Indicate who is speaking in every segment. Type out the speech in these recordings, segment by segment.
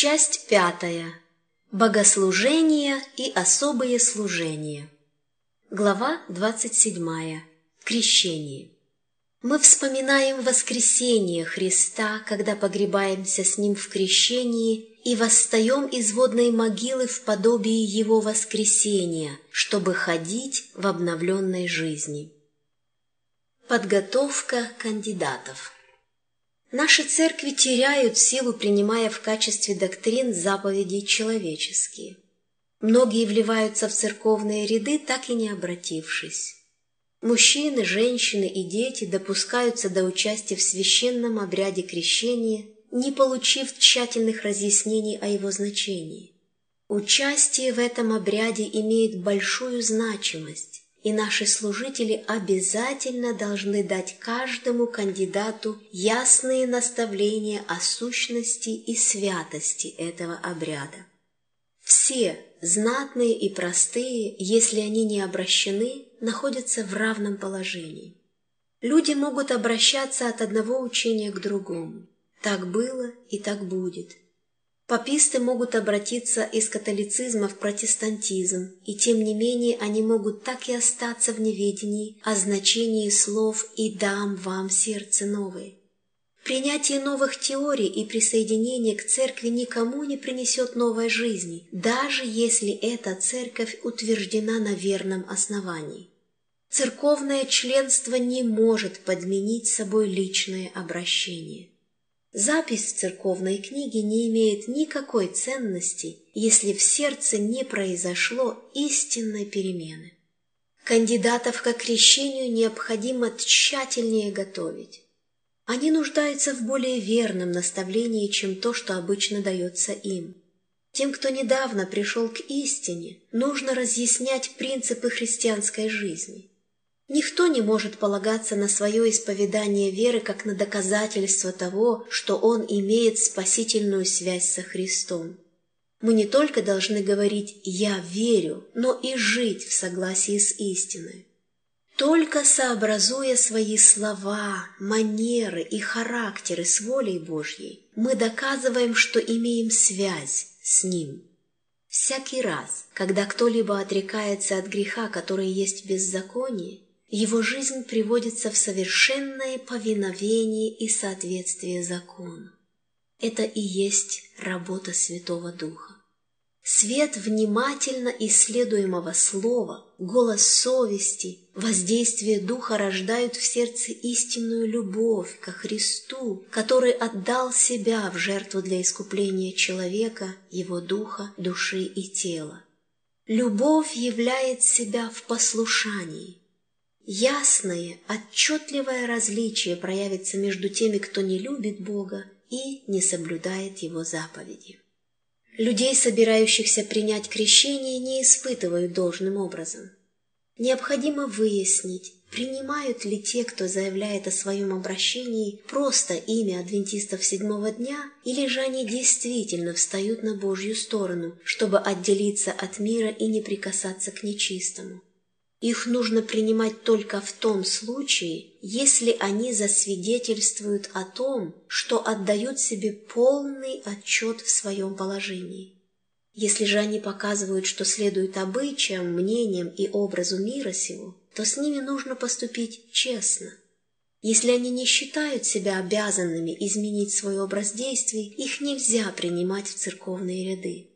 Speaker 1: Часть пятая. Богослужение и особые служения. Глава двадцать седьмая. Крещение. Мы вспоминаем воскресение Христа, когда погребаемся с Ним в крещении и восстаем из водной могилы в подобии Его воскресения, чтобы ходить в обновленной жизни. Подготовка кандидатов Наши церкви теряют силу, принимая в качестве доктрин заповеди человеческие. Многие вливаются в церковные ряды, так и не обратившись. Мужчины, женщины и дети допускаются до участия в священном обряде крещения, не получив тщательных разъяснений о его значении. Участие в этом обряде имеет большую значимость, и наши служители обязательно должны дать каждому кандидату ясные наставления о сущности и святости этого обряда. Все, знатные и простые, если они не обращены, находятся в равном положении. Люди могут обращаться от одного учения к другому. Так было и так будет. Паписты могут обратиться из католицизма в протестантизм, и тем не менее они могут так и остаться в неведении о значении слов «и дам вам сердце новое». Принятие новых теорий и присоединение к церкви никому не принесет новой жизни, даже если эта церковь утверждена на верном основании. Церковное членство не может подменить собой личное обращение. Запись в церковной книге не имеет никакой ценности, если в сердце не произошло истинной перемены. Кандидатов к крещению необходимо тщательнее готовить. Они нуждаются в более верном наставлении, чем то, что обычно дается им. Тем, кто недавно пришел к истине, нужно разъяснять принципы христианской жизни. Никто не может полагаться на свое исповедание веры как на доказательство того, что он имеет спасительную связь со Христом. Мы не только должны говорить «я верю», но и жить в согласии с истиной. Только сообразуя свои слова, манеры и характеры с волей Божьей, мы доказываем, что имеем связь с Ним. Всякий раз, когда кто-либо отрекается от греха, который есть в беззаконии, его жизнь приводится в совершенное повиновение и соответствие закону. Это и есть работа Святого Духа. Свет внимательно исследуемого слова, голос совести, воздействие духа рождают в сердце истинную любовь ко Христу, который отдал себя в жертву для искупления человека, его духа, души и тела. Любовь являет себя в послушании. Ясное, отчетливое различие проявится между теми, кто не любит Бога и не соблюдает Его заповеди. Людей, собирающихся принять крещение, не испытывают должным образом. Необходимо выяснить, принимают ли те, кто заявляет о своем обращении, просто имя адвентистов седьмого дня, или же они действительно встают на Божью сторону, чтобы отделиться от мира и не прикасаться к нечистому. Их нужно принимать только в том случае, если они засвидетельствуют о том, что отдают себе полный отчет в своем положении. Если же они показывают, что следуют обычаям, мнениям и образу мира сего, то с ними нужно поступить честно. Если они не считают себя обязанными изменить свой образ действий, их нельзя принимать в церковные ряды.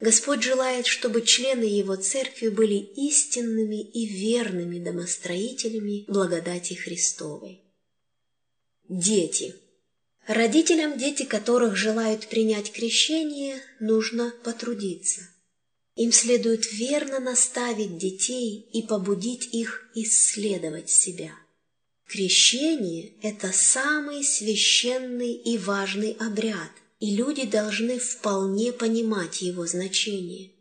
Speaker 1: Господь желает, чтобы члены Его церкви были истинными и верными домостроителями благодати Христовой. Дети. Родителям, дети которых желают принять крещение, нужно потрудиться. Им следует верно наставить детей и побудить их исследовать себя. Крещение – это самый священный и важный обряд, и люди должны вполне понимать его значение.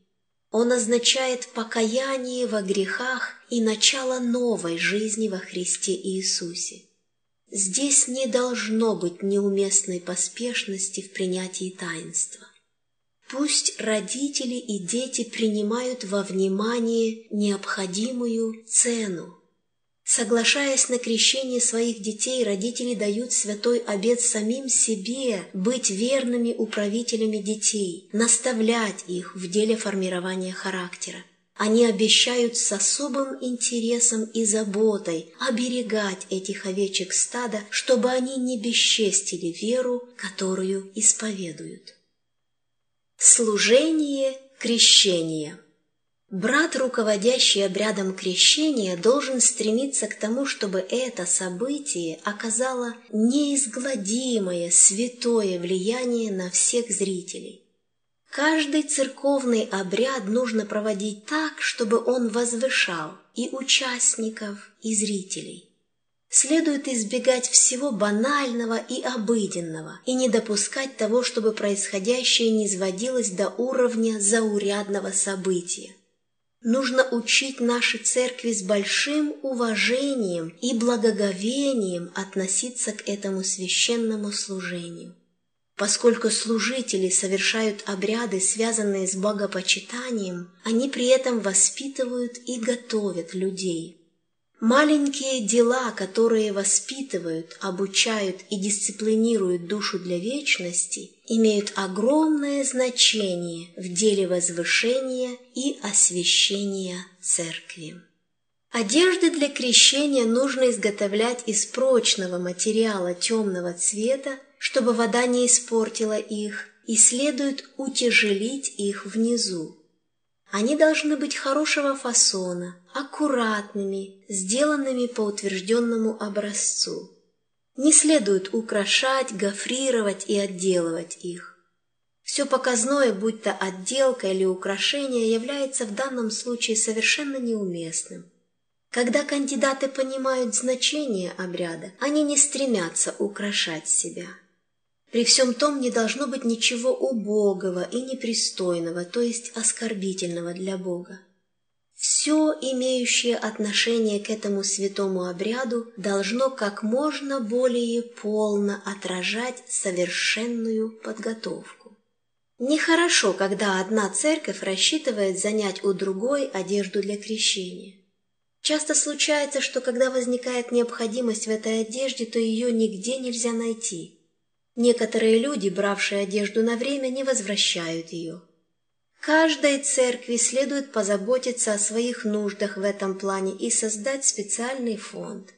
Speaker 1: Он означает покаяние во грехах и начало новой жизни во Христе Иисусе. Здесь не должно быть неуместной поспешности в принятии таинства. Пусть родители и дети принимают во внимание необходимую цену. Соглашаясь на крещение своих детей, родители дают святой обет самим себе быть верными управителями детей, наставлять их в деле формирования характера. Они обещают с особым интересом и заботой оберегать этих овечек стада, чтобы они не бесчестили веру, которую исповедуют. Служение крещения – Брат, руководящий обрядом крещения, должен стремиться к тому, чтобы это событие оказало неизгладимое святое влияние на всех зрителей. Каждый церковный обряд нужно проводить так, чтобы он возвышал и участников, и зрителей. Следует избегать всего банального и обыденного и не допускать того, чтобы происходящее не сводилось до уровня заурядного события. Нужно учить наши церкви с большим уважением и благоговением относиться к этому священному служению. Поскольку служители совершают обряды, связанные с богопочитанием, они при этом воспитывают и готовят людей. Маленькие дела, которые воспитывают, обучают и дисциплинируют душу для вечности, имеют огромное значение в деле возвышения и освящения церкви. Одежды для крещения нужно изготовлять из прочного материала темного цвета, чтобы вода не испортила их, и следует утяжелить их внизу. Они должны быть хорошего фасона, аккуратными, сделанными по утвержденному образцу. Не следует украшать, гофрировать и отделывать их. Все показное, будь то отделка или украшение, является в данном случае совершенно неуместным. Когда кандидаты понимают значение обряда, они не стремятся украшать себя. При всем том не должно быть ничего убогого и непристойного, то есть оскорбительного для Бога. Все, имеющее отношение к этому святому обряду, должно как можно более полно отражать совершенную подготовку. Нехорошо, когда одна церковь рассчитывает занять у другой одежду для крещения. Часто случается, что когда возникает необходимость в этой одежде, то ее нигде нельзя найти – Некоторые люди, бравшие одежду на время, не возвращают ее. Каждой церкви следует позаботиться о своих нуждах в этом плане и создать специальный фонд.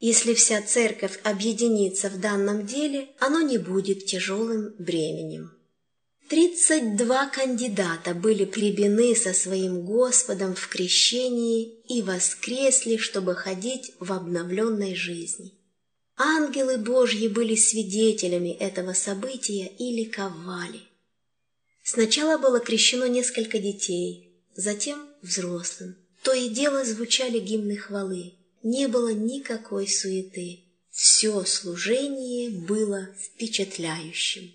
Speaker 1: Если вся церковь объединится в данном деле, оно не будет тяжелым бременем. Тридцать два кандидата были прибены со своим Господом в крещении и воскресли, чтобы ходить в обновленной жизни. Ангелы Божьи были свидетелями этого события и ликовали. Сначала было крещено несколько детей, затем взрослым. То и дело звучали гимны хвалы. Не было никакой суеты. Все служение было впечатляющим.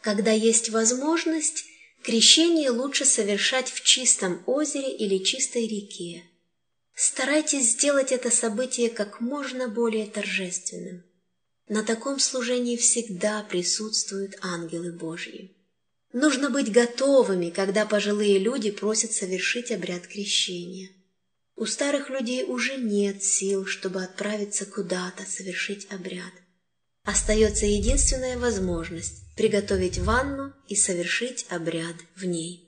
Speaker 1: Когда есть возможность, крещение лучше совершать в чистом озере или чистой реке, Старайтесь сделать это событие как можно более торжественным. На таком служении всегда присутствуют ангелы Божьи. Нужно быть готовыми, когда пожилые люди просят совершить обряд крещения. У старых людей уже нет сил, чтобы отправиться куда-то совершить обряд. Остается единственная возможность – приготовить ванну и совершить обряд в ней.